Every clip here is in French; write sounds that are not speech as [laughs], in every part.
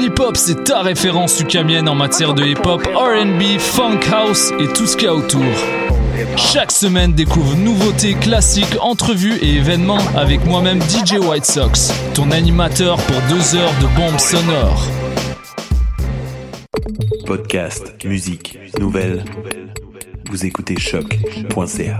Hip-Hop, c'est ta référence ukamienne en matière de hip-hop, RB, funk house et tout ce qu'il y a autour. Chaque semaine, découvre nouveautés, classiques, entrevues et événements avec moi-même DJ White Sox, ton animateur pour deux heures de bombes sonores. Podcast, musique, nouvelles. Vous écoutez choc.ca.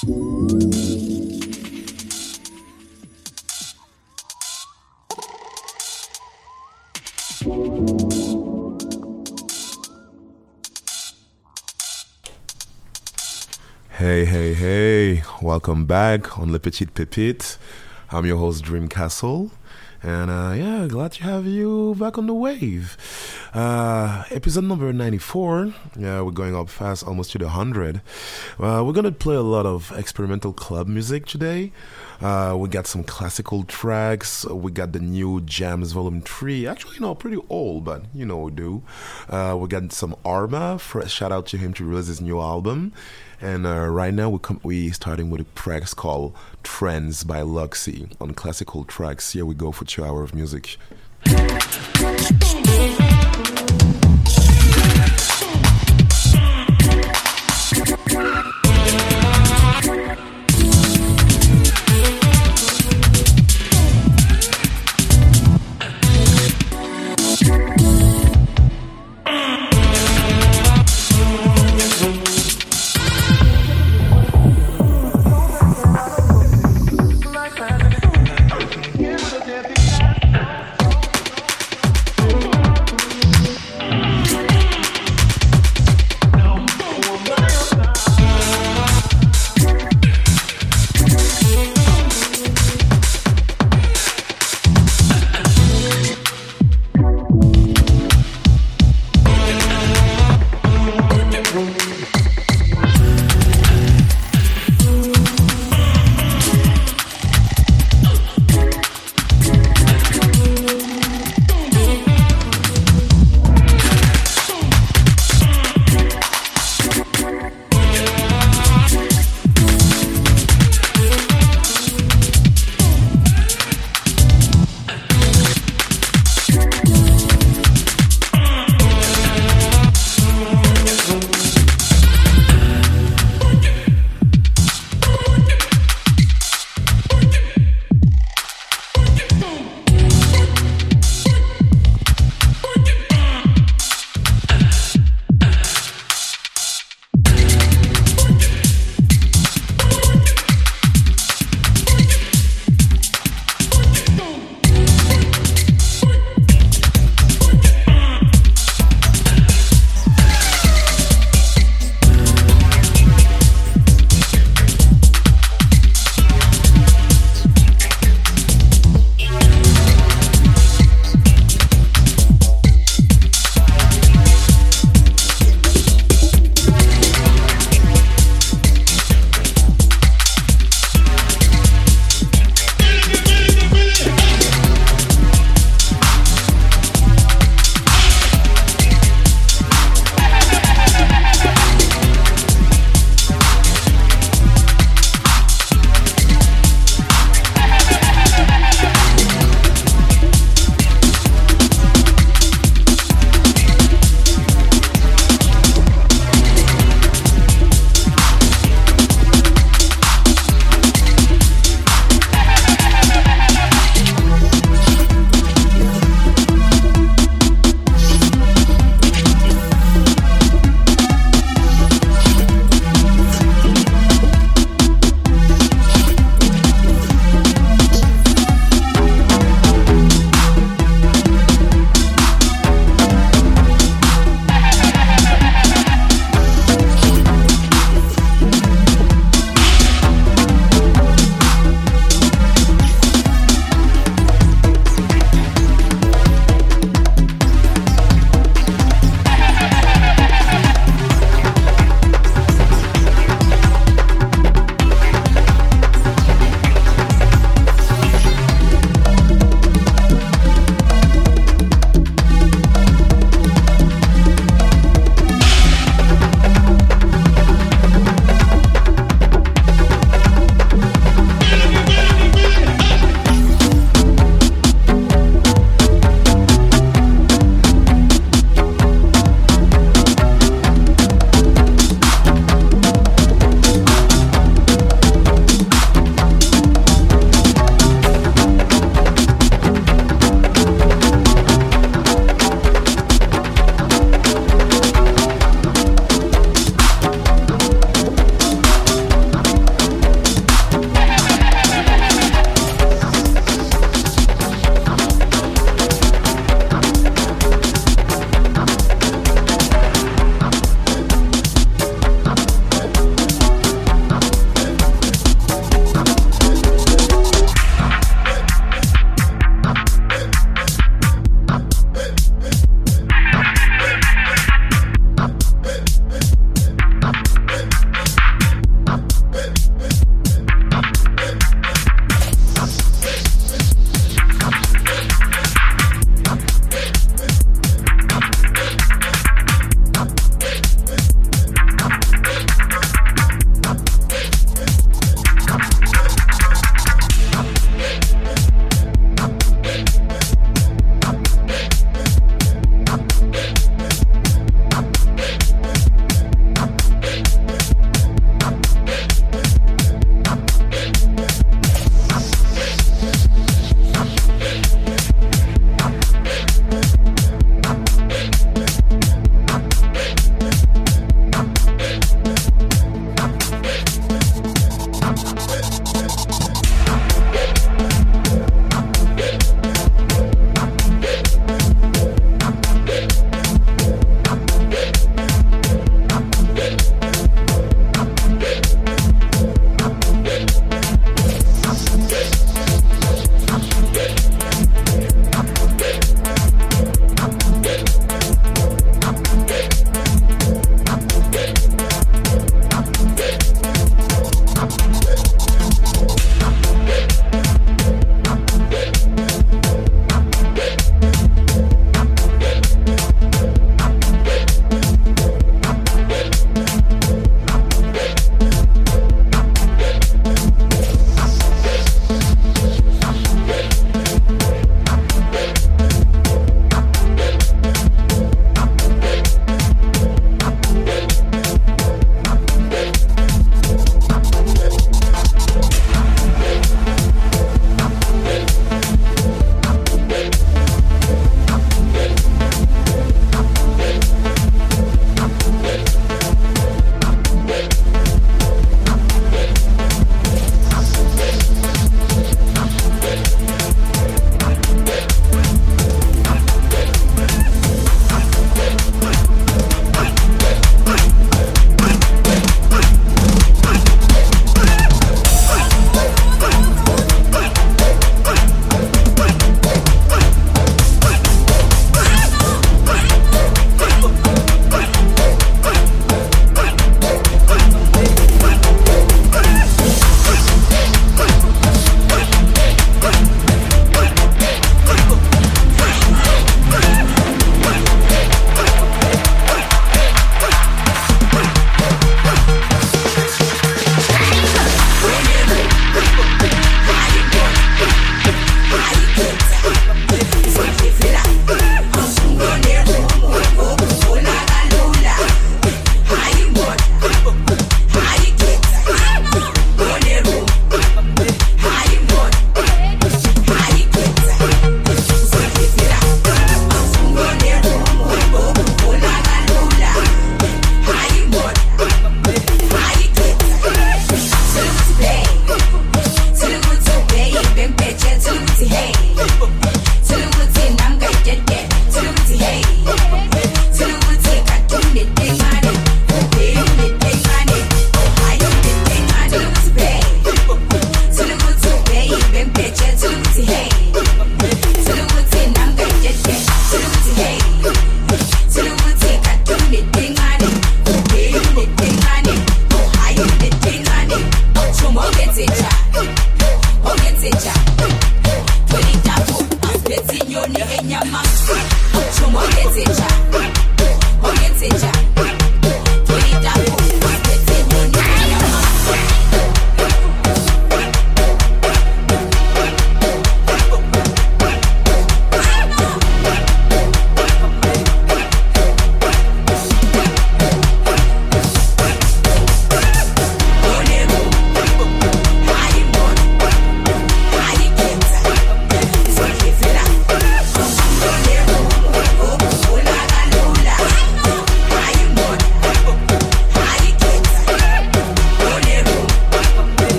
Hey, hey, hey, welcome back on Le Petit Pépite. I'm your host, Dream Castle. And uh, yeah, glad to have you back on the wave. Uh, episode number 94. Yeah, we're going up fast, almost to the 100. Uh, we're going to play a lot of experimental club music today. Uh, we got some classical tracks. We got the new Jams Volume 3. Actually, no, pretty old, but you know we do. Uh, we got some Arma. For, Shout out to him to release his new album. And uh, right now we com- we starting with a track called Trends by Luxy on classical tracks. Here we go for two hours of music.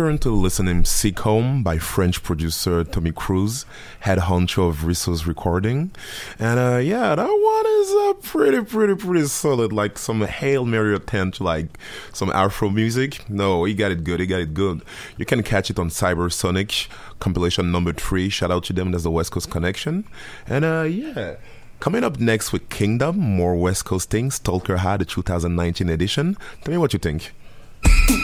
Currently listening Sick Home by French producer Tommy Cruz, head honcho of Risso's recording. And uh, yeah, that one is uh, pretty, pretty, pretty solid. Like some Hail Mary attempt, like some Afro music. No, he got it good. He got it good. You can catch it on Cybersonic compilation number three. Shout out to them. That's the West Coast Connection. And uh, yeah. Coming up next with Kingdom, more West Coast things, Stalker High, the 2019 edition. Tell me what you think. [laughs]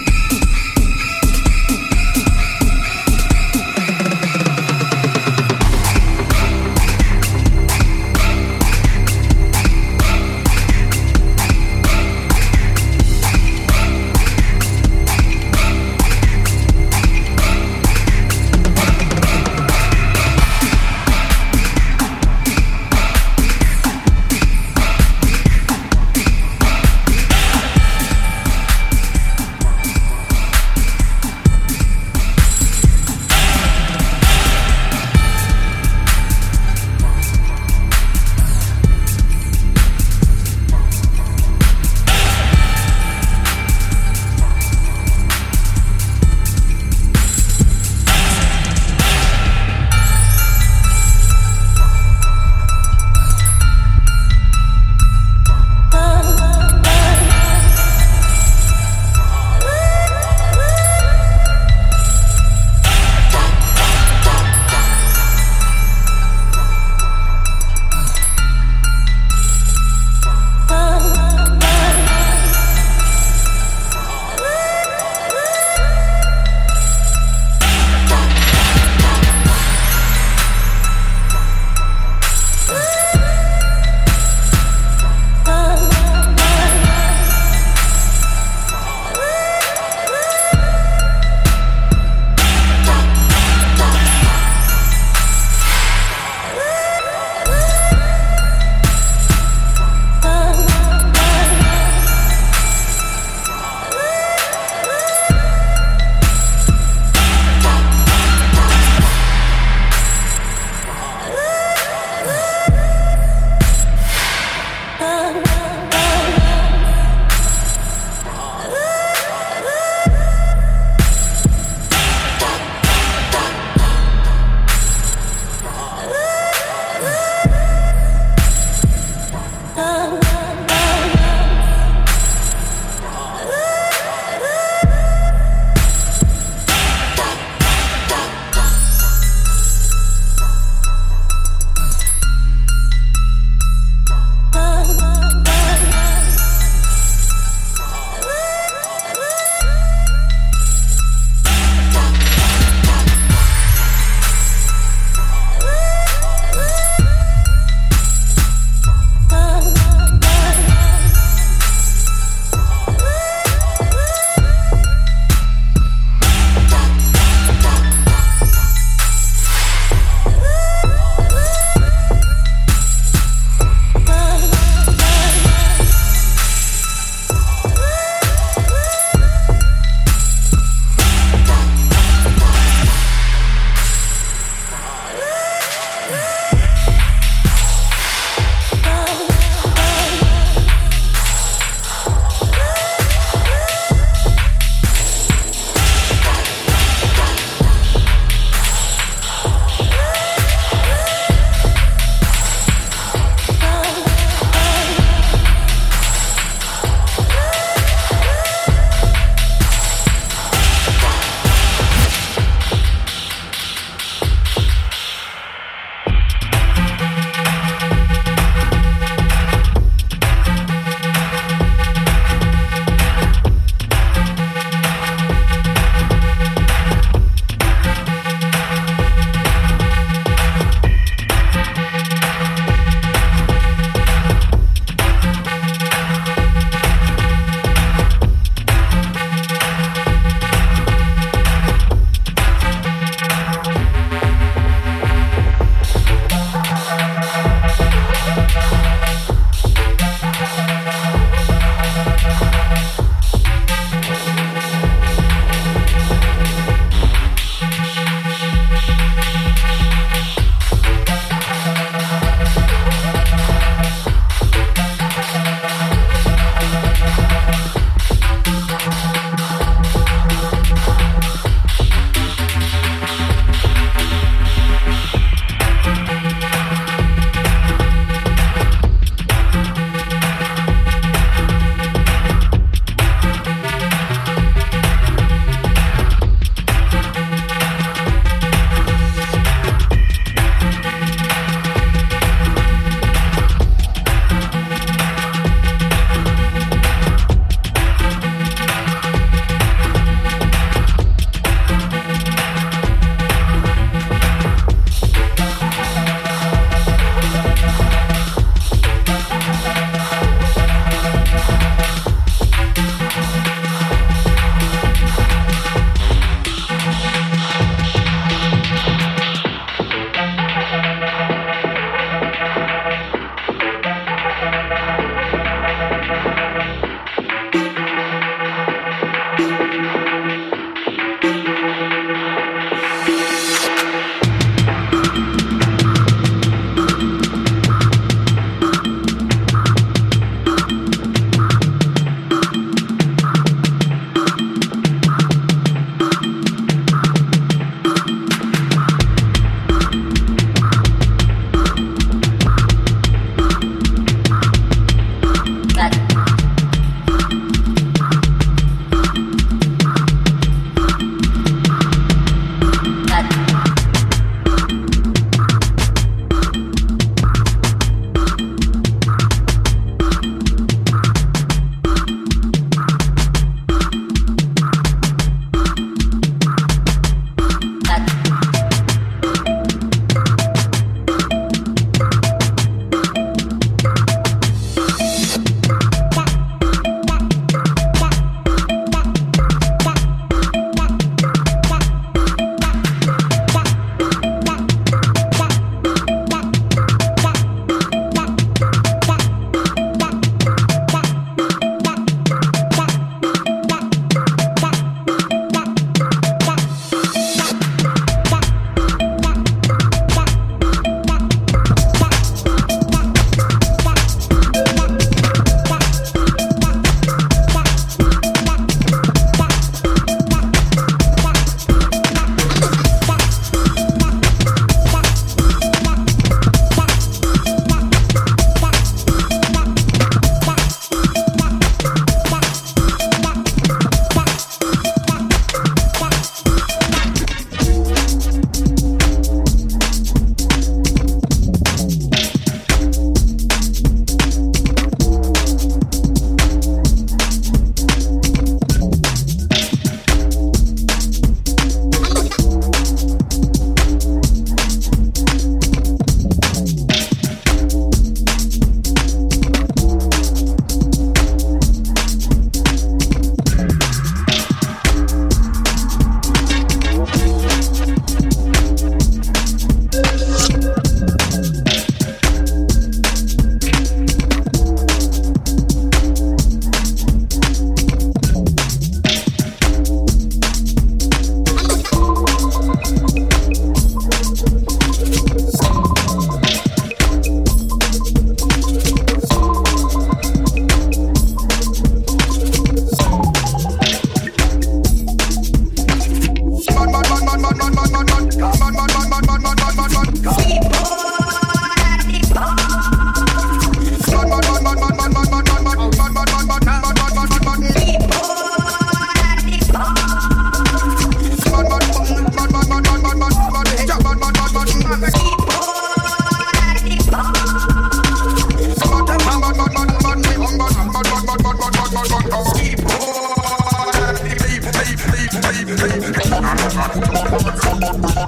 Yeah.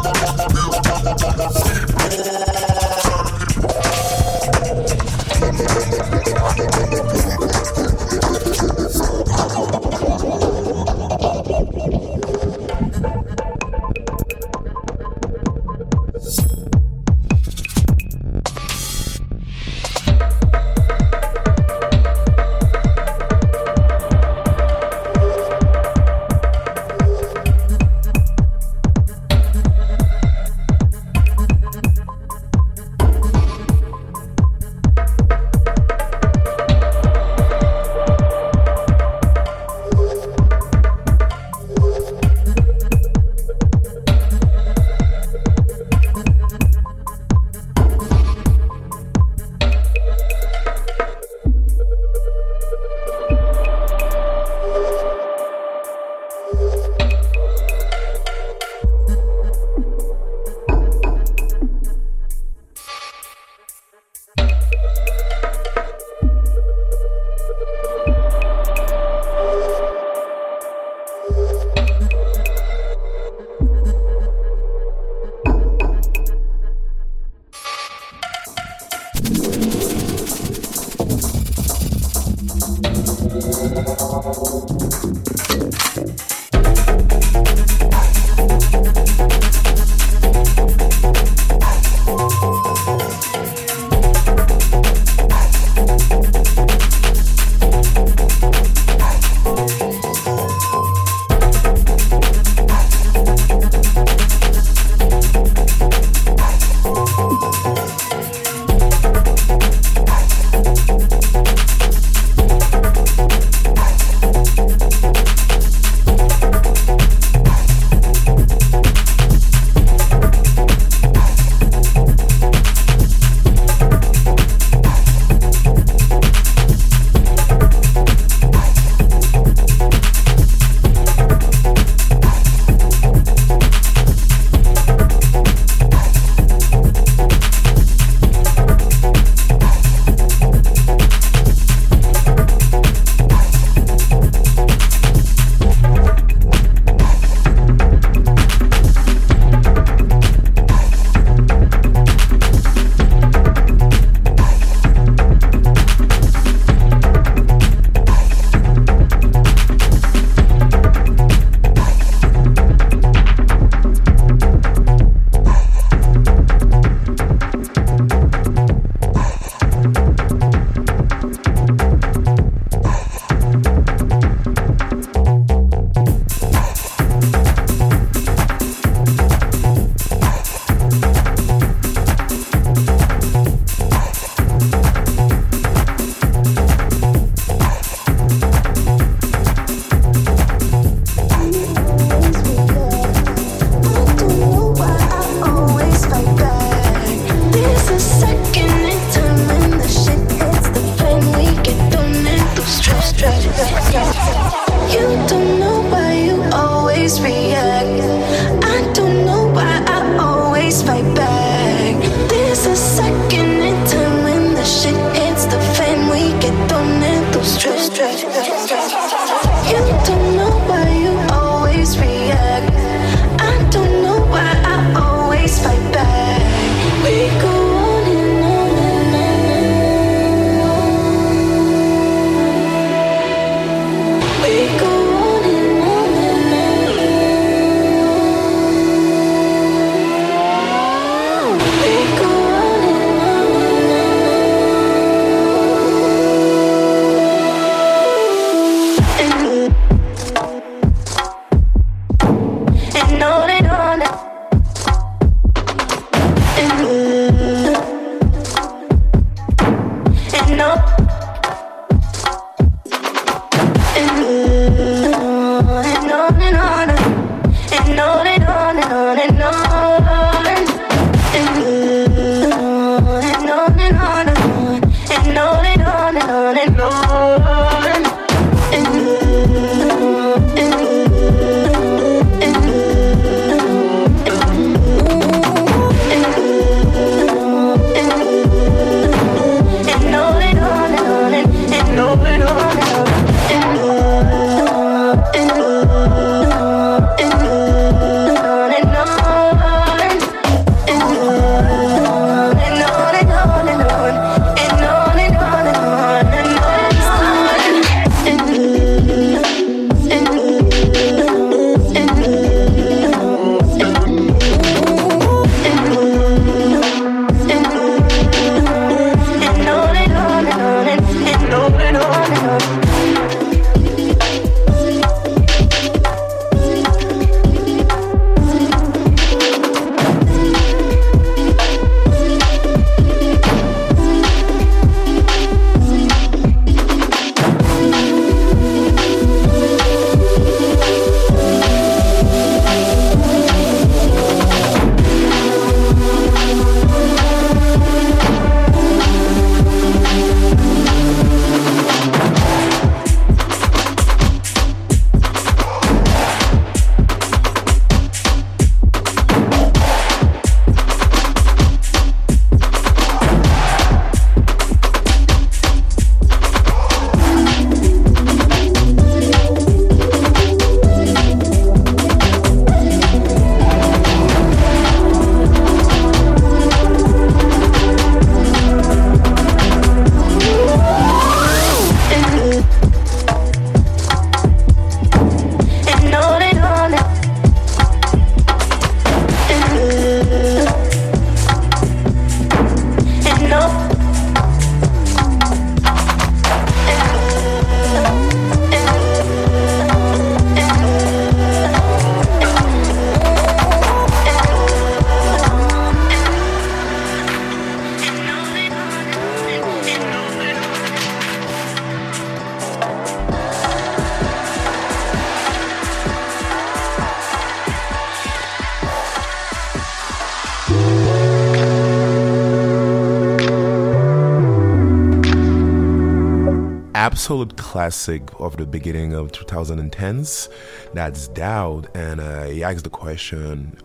Absolute classic of the beginning of 2010s. That's Dowd, and uh, he asked the question,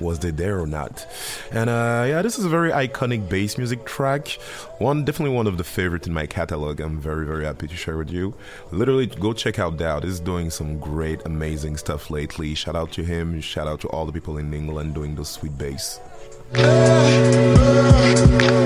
was they there or not? And uh, yeah, this is a very iconic bass music track. One definitely one of the favorites in my catalog. I'm very very happy to share with you. Literally, go check out Dowd. He's doing some great, amazing stuff lately. Shout out to him. Shout out to all the people in England doing those sweet bass. [laughs]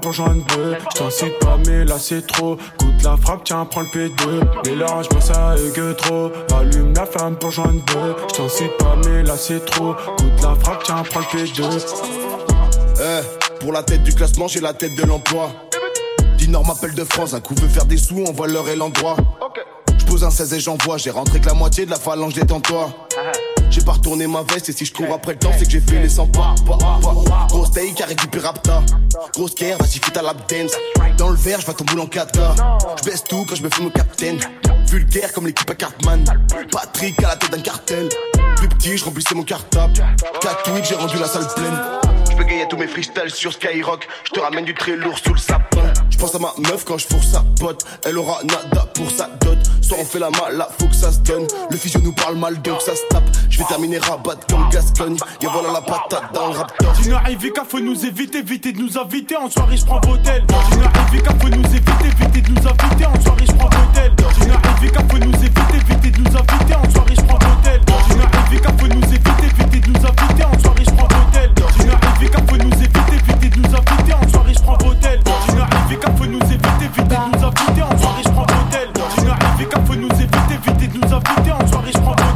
Pour joindre deux. J't'incite pas, mais là c'est trop. Coûte la frappe, tiens, prends le P2. Mélange pas ça et que trop. Allume la flamme pour joindre deux. J't'incite pas, mais là c'est trop. Coûte la frappe, tiens, prends le P2. Eh, pour la tête du classement, j'ai la tête de l'emploi. Dinor m'appelle de France, un coup veut faire des sous, on voit l'heure et l'endroit. Je pose un 16 et j'envoie, j'ai rentré que la moitié de la phalange des toi. J'ai pas retourné ma veste et si je cours après le temps, c'est que j'ai fait les 100 pas. pas, pas. Grosse taille qui a récupéré Rapta. Grosse care, vas-y, fais ta lap dance. Dans le verre, je vais ton boule en 4K. Je baisse tout quand je me fais mon capitaine. Vulgaire comme l'équipe à Cartman. Patrick à la tête d'un cartel. Plus petit, je remplissais mon cartable. 4 tweets, j'ai rendu la salle pleine. Peux gagner tous mes freestyles sur Skyrock. Je te ramène du très lourd sous le sapin. Je pense à ma meuf quand je fourre sa pote. Elle aura nada pour sa dot. Soit on fait la mala, faut que ça se donne. Le physio nous parle mal donc ça se tape. Je vais terminer rabat comme Gascogne. Et voilà la patate dans le raptor. Junior Ivica, faut nous éviter, éviter de nous inviter. En soirée, je prends l'hôtel. Junior Ivica, faut nous éviter, éviter de nous inviter. En soirée, je prends l'hôtel. Junior Ivica, faut nous éviter, éviter de nous inviter. En soirée, je prends l'hôtel. Junior Ivica, faut nous éviter, éviter de nous inviter. En soirée, je prends l'hôtel. Ivica, faut nous éviter, éviter de nous inviter. En soirée, je prends l'hôtel. Junior Ivica, faut nous éviter, éviter de nous inviter. En soirée, je prends l'hôtel. Junior Ivica, faut nous éviter, éviter de nous inviter. En soirée, je prends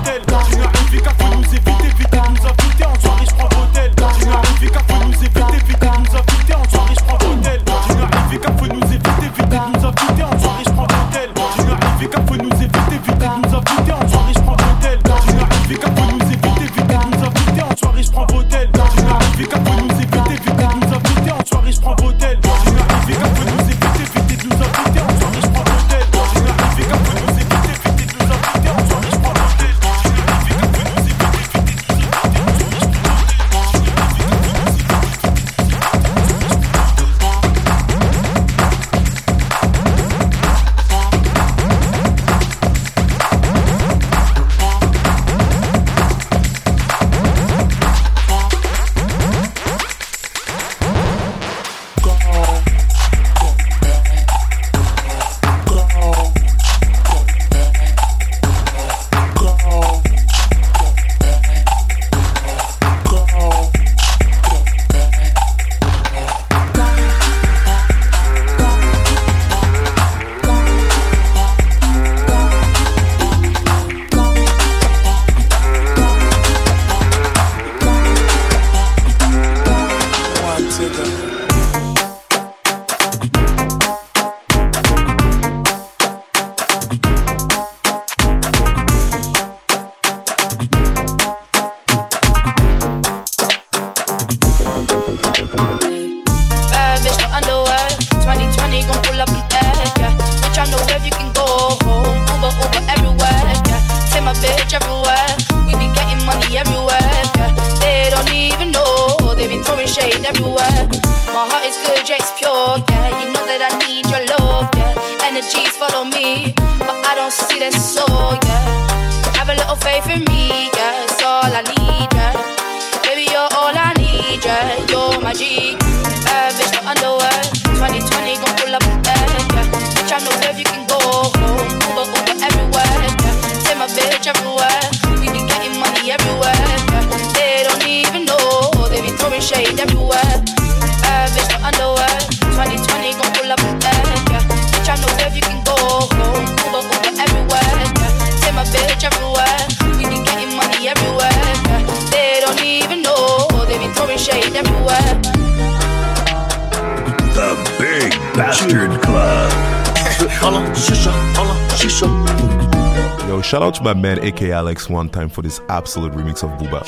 my man AK Alex one time for this absolute remix of Booba.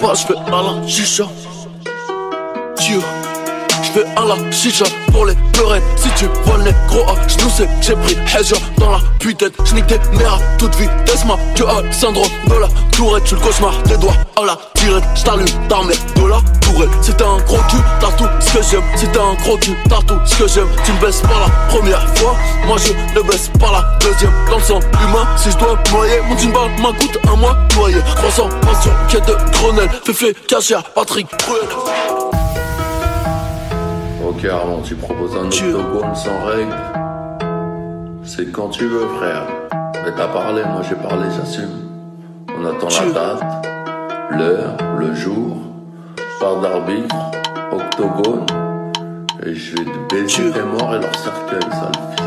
pas, je fais la chicha. Dieu. Je fais à la chicha pour les pleurettes Si tu vois le gros A, je nous sais j'ai pris Hezia dans la putain Je nique tes mères à toute vitesse Ma tu as le syndrome de la tourette Je suis le cauchemar des doigts à la tirette Je t'allume ta bourré. Un gros cul, t'as tout ce que j'aime. Si t'es un gros cul, t'as tout ce que j'aime. Tu me baisses pas la première fois, moi je ne baisse pas la deuxième. Dans le sang humain, si je dois noyer, mon une balle m'a coûte un mois noyé. 300 passion, quai de Grenelle, Féfé, cachère, Patrick, Bruel. Ok Armand, tu proposes un octogone sans règle C'est quand tu veux frère. Mais t'as parlé, moi j'ai parlé, j'assume. On attend la date, l'heure, le jour par d'arbitre, octogone, et je vais baiser tes morts et leur cercueil, sale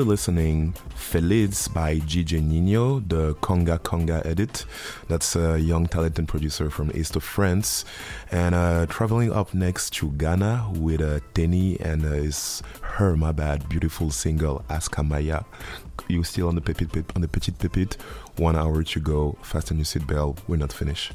were listening Feliz by DJ Nino, the Conga Conga edit. That's a young talented producer from east of France. And uh, traveling up next to Ghana with uh, Tenny and uh, his Her My Bad beautiful single Askamaya. You still on the pipit, pep- on the petit pepit. One hour to go. Fasten your seatbelt. We're not finished.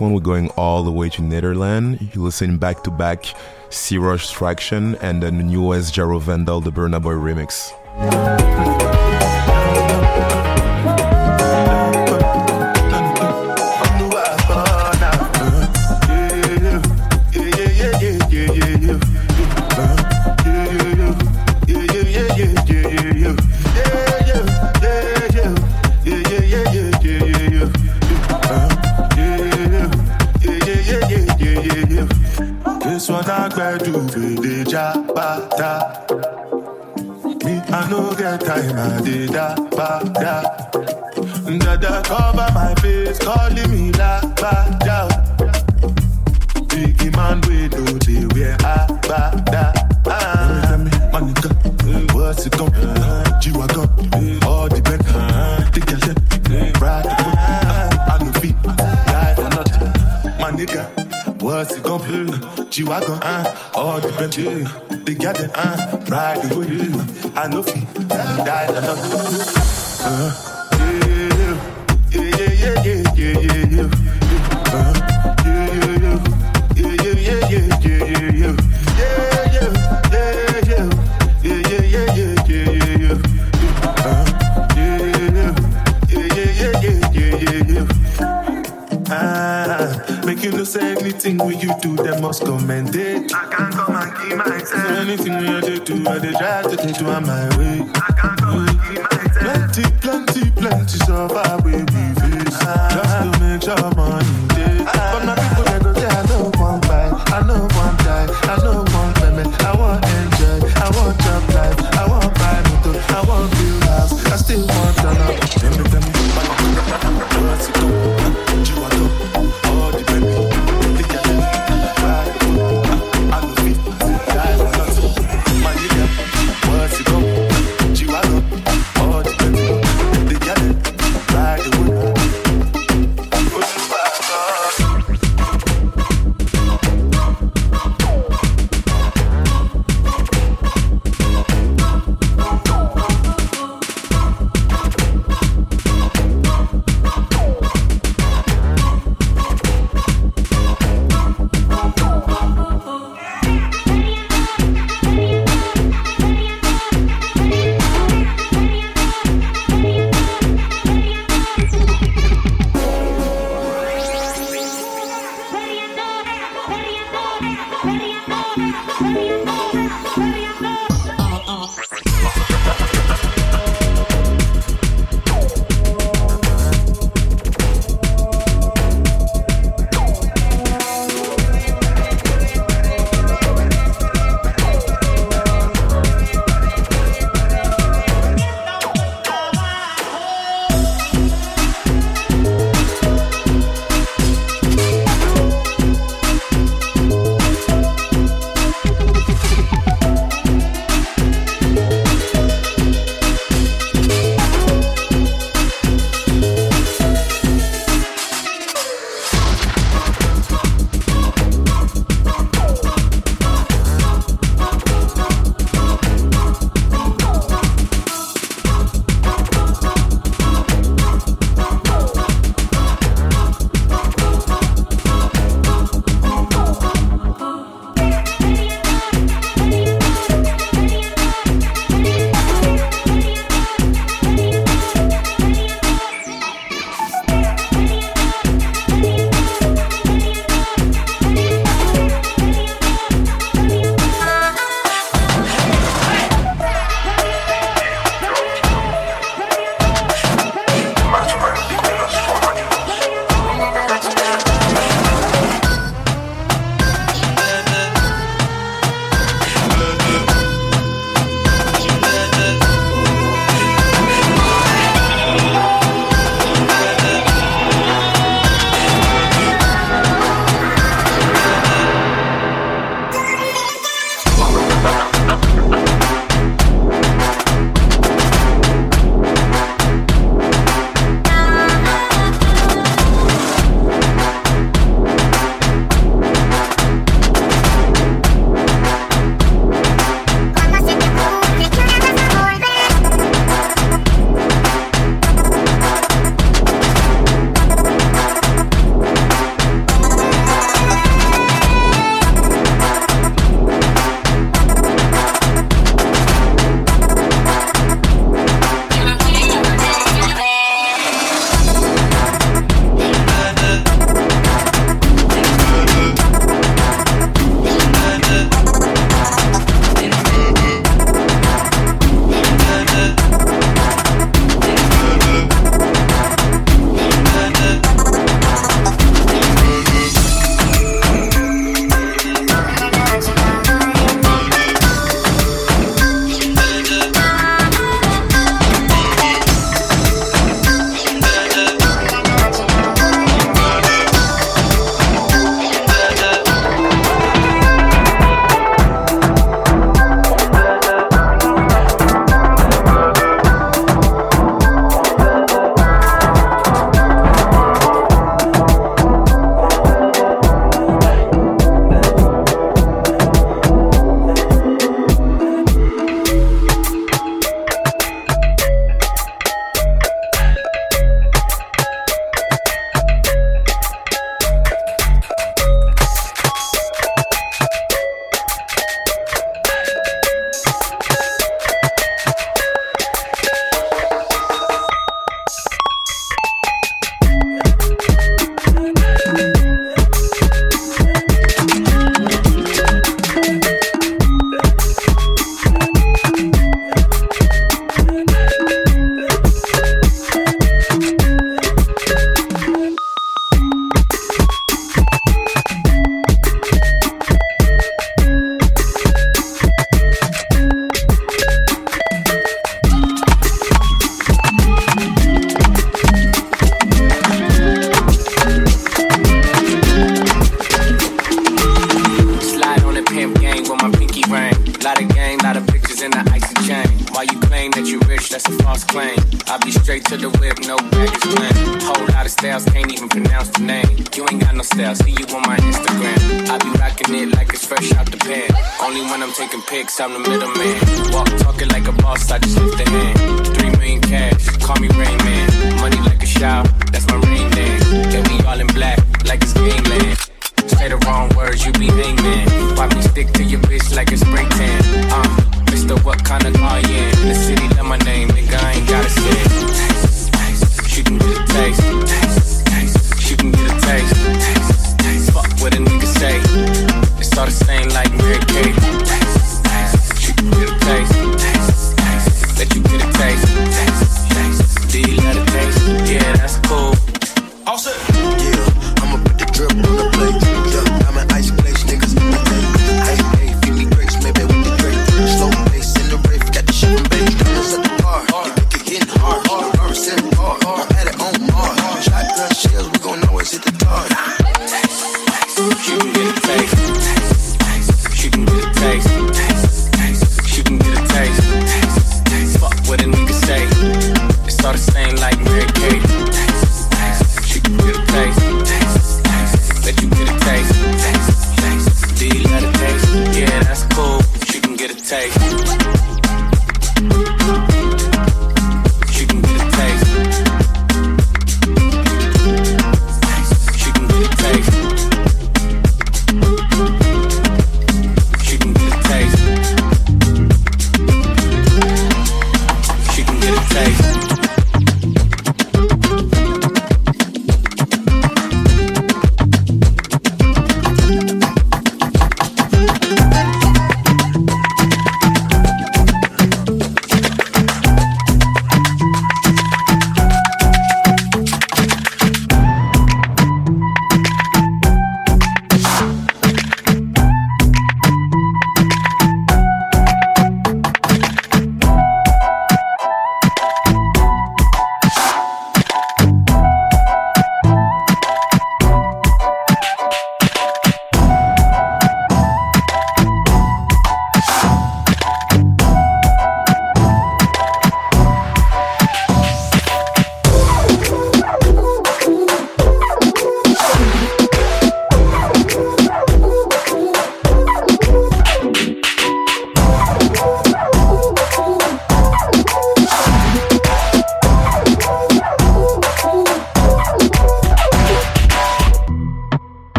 one, we're going all the way to Netherlands. You listen back to back Sea Rush Traction and the newest Jaro Vandal, the Burna Boy remix.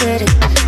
City.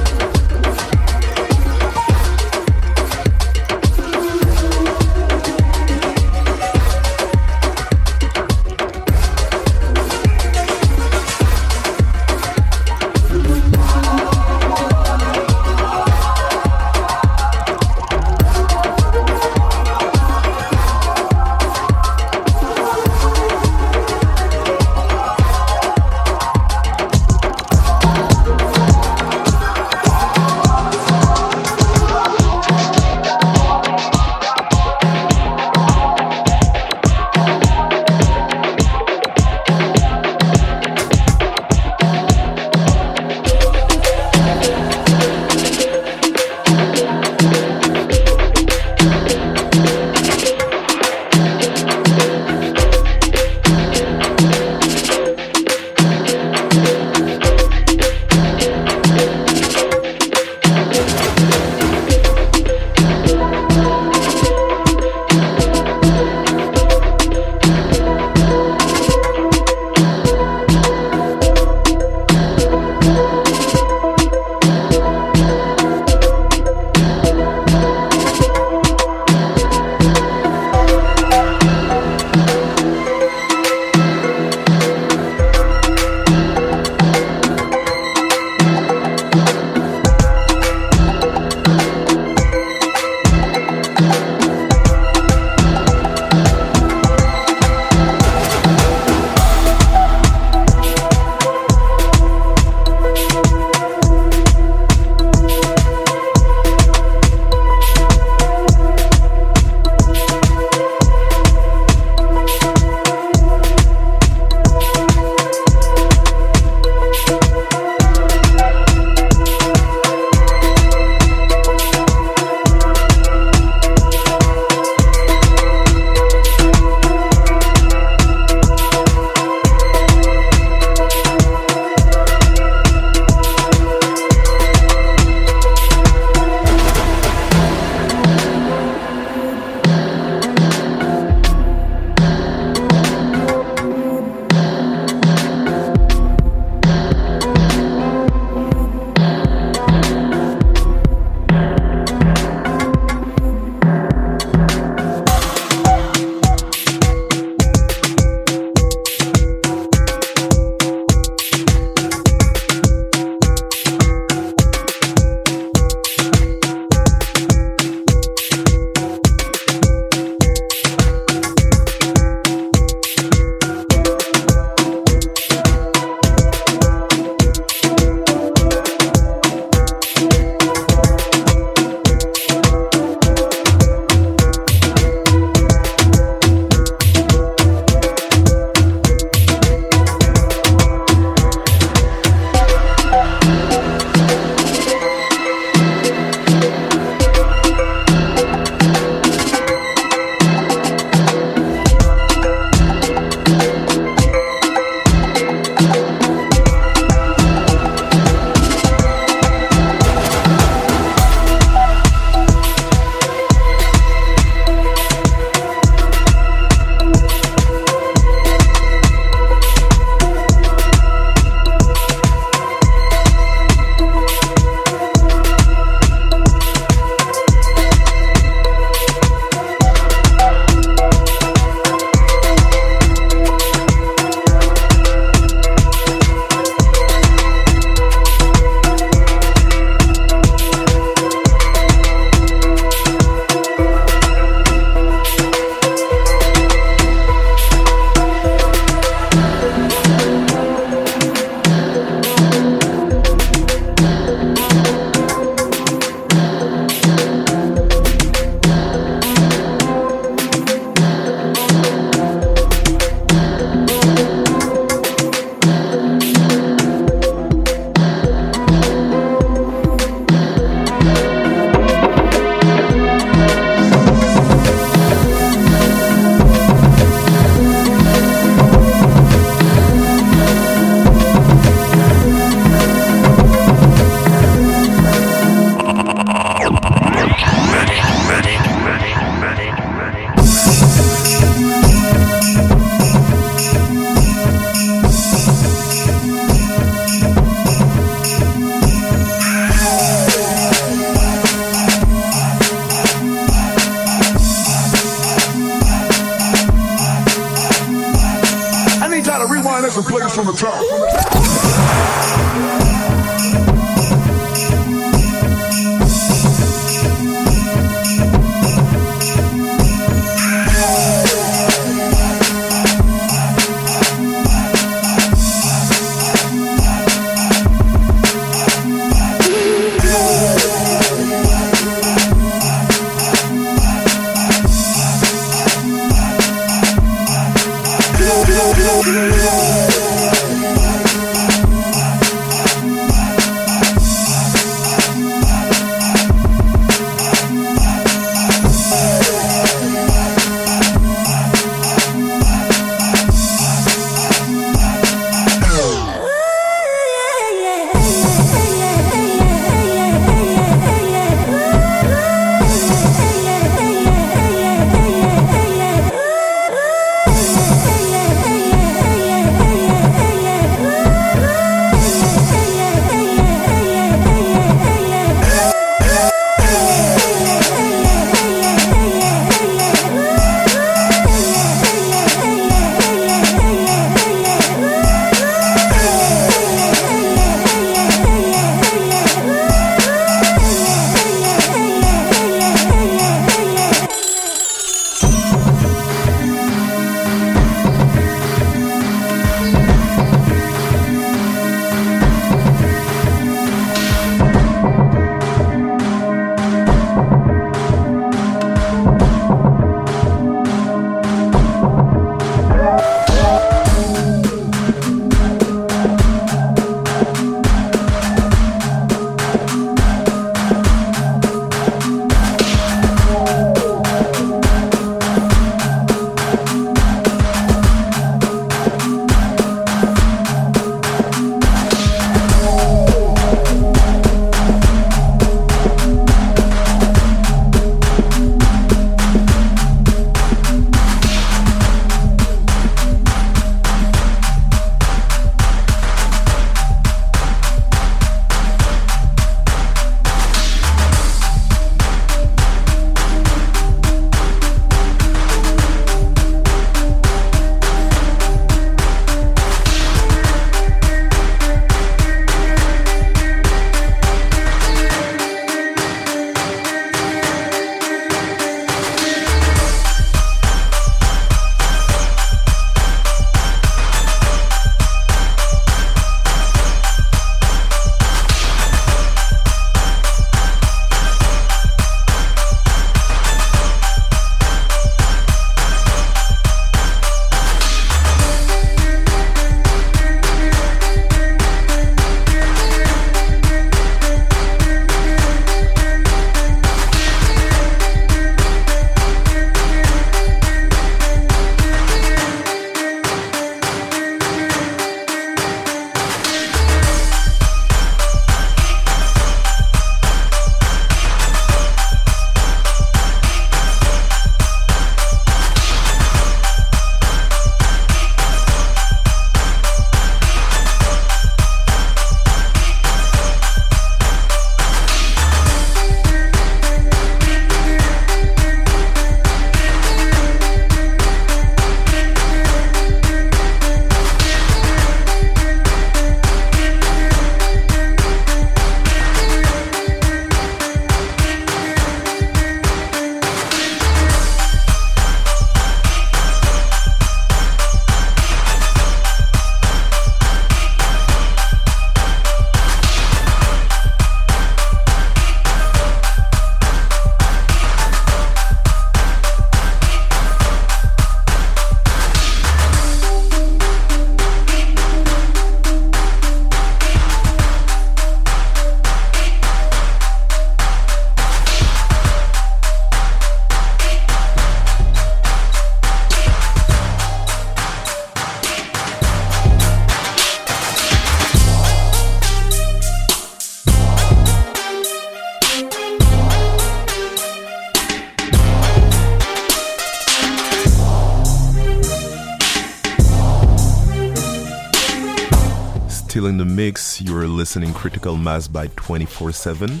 Mix, you're listening Critical Mass by 24 7.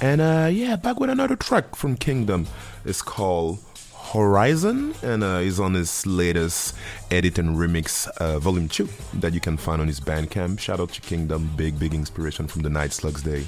And uh, yeah, back with another track from Kingdom. It's called Horizon, and uh, he's on his latest edit and remix, uh, Volume 2, that you can find on his Bandcamp. Shout out to Kingdom, big, big inspiration from the Night Slugs Day.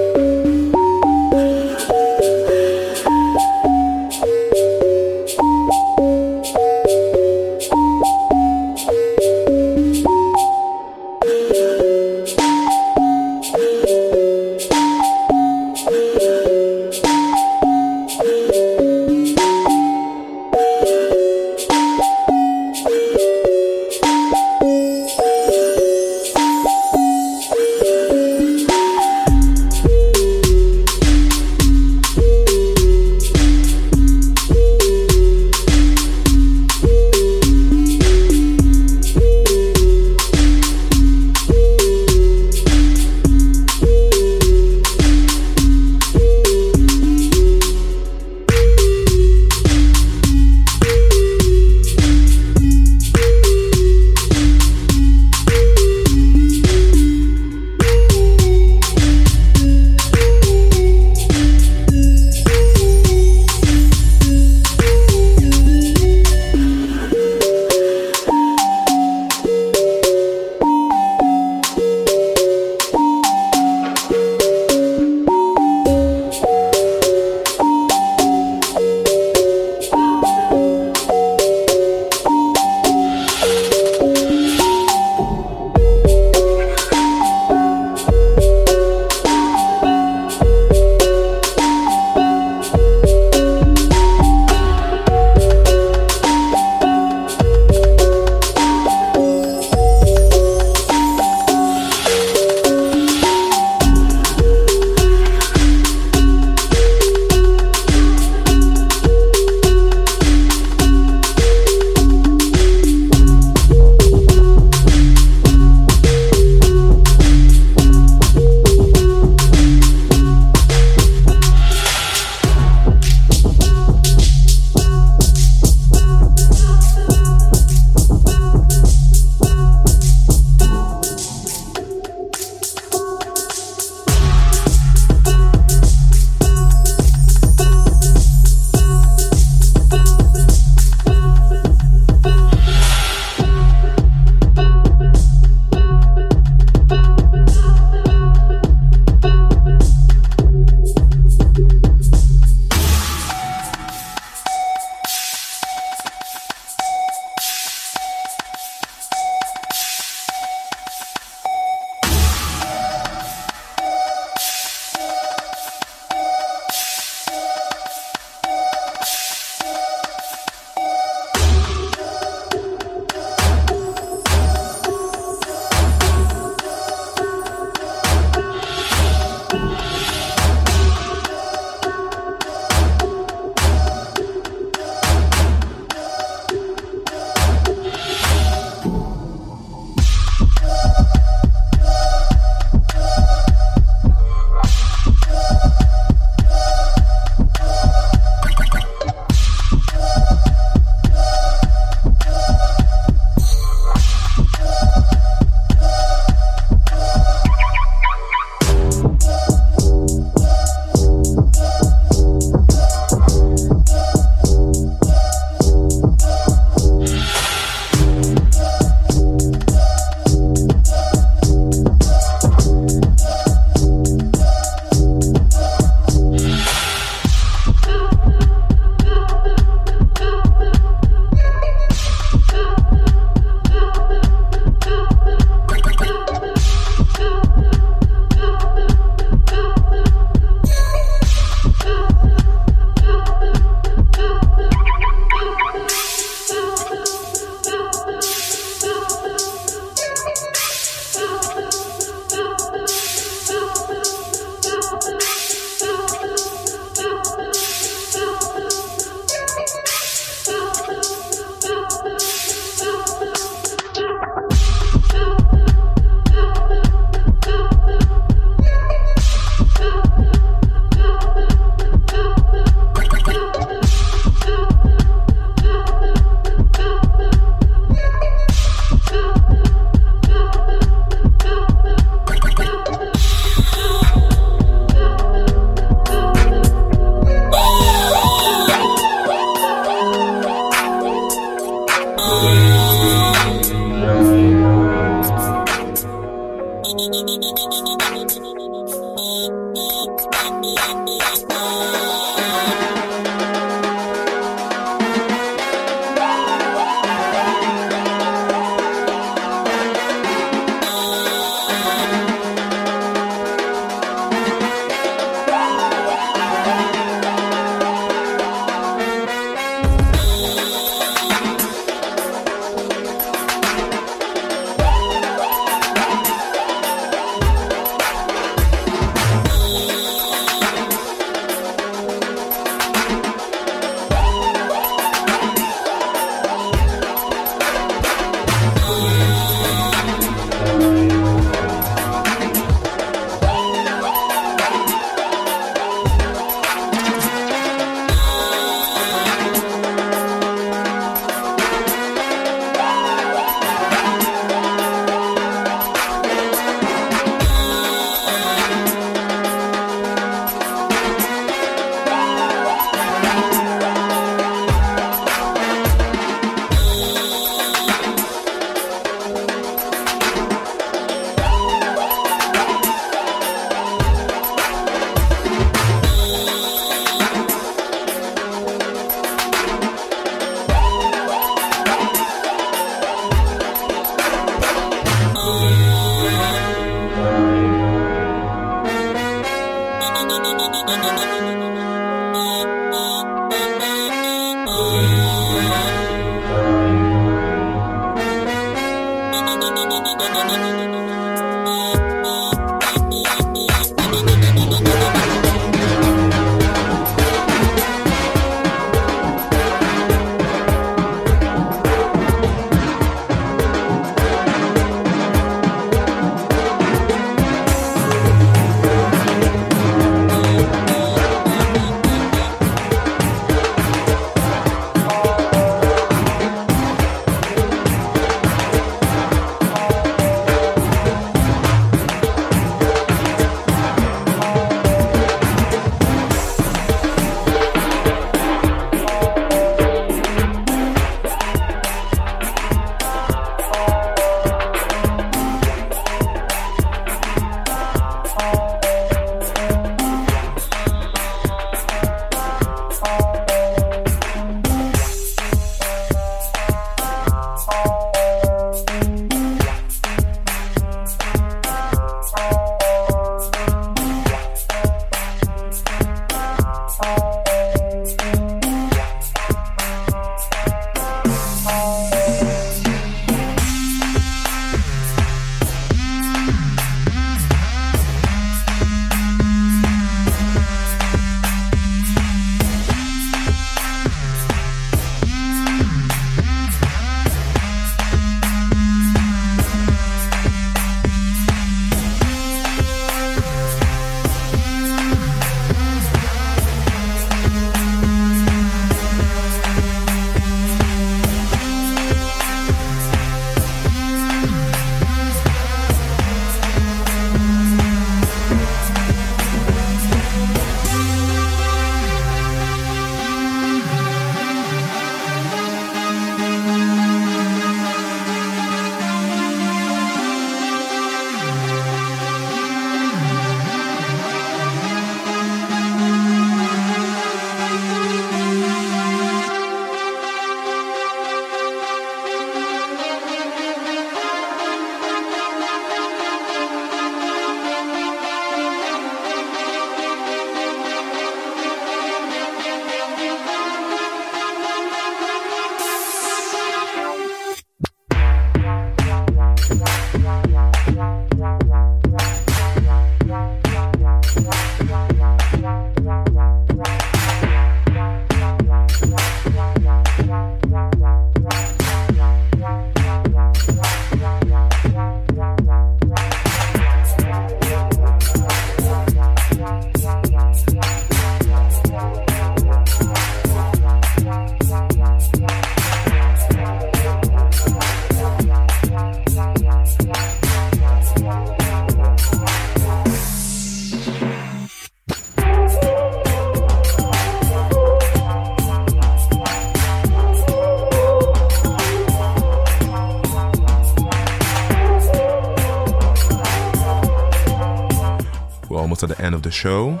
The show.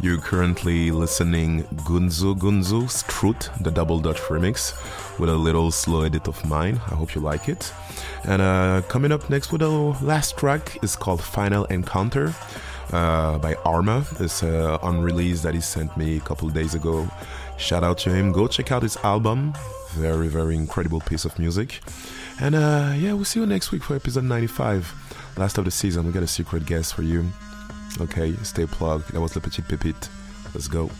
You're currently listening Gunzu Gunzu Strut, the double Dutch remix, with a little slow edit of mine. I hope you like it. And uh, coming up next with the last track is called Final Encounter uh, by Arma. It's uh, unreleased that he sent me a couple days ago. Shout out to him. Go check out his album. Very, very incredible piece of music. And uh, yeah, we'll see you next week for episode 95. Last of the season. We got a secret guest for you. Okay, stay plugged. That was Le Petit Pépite. Let's go.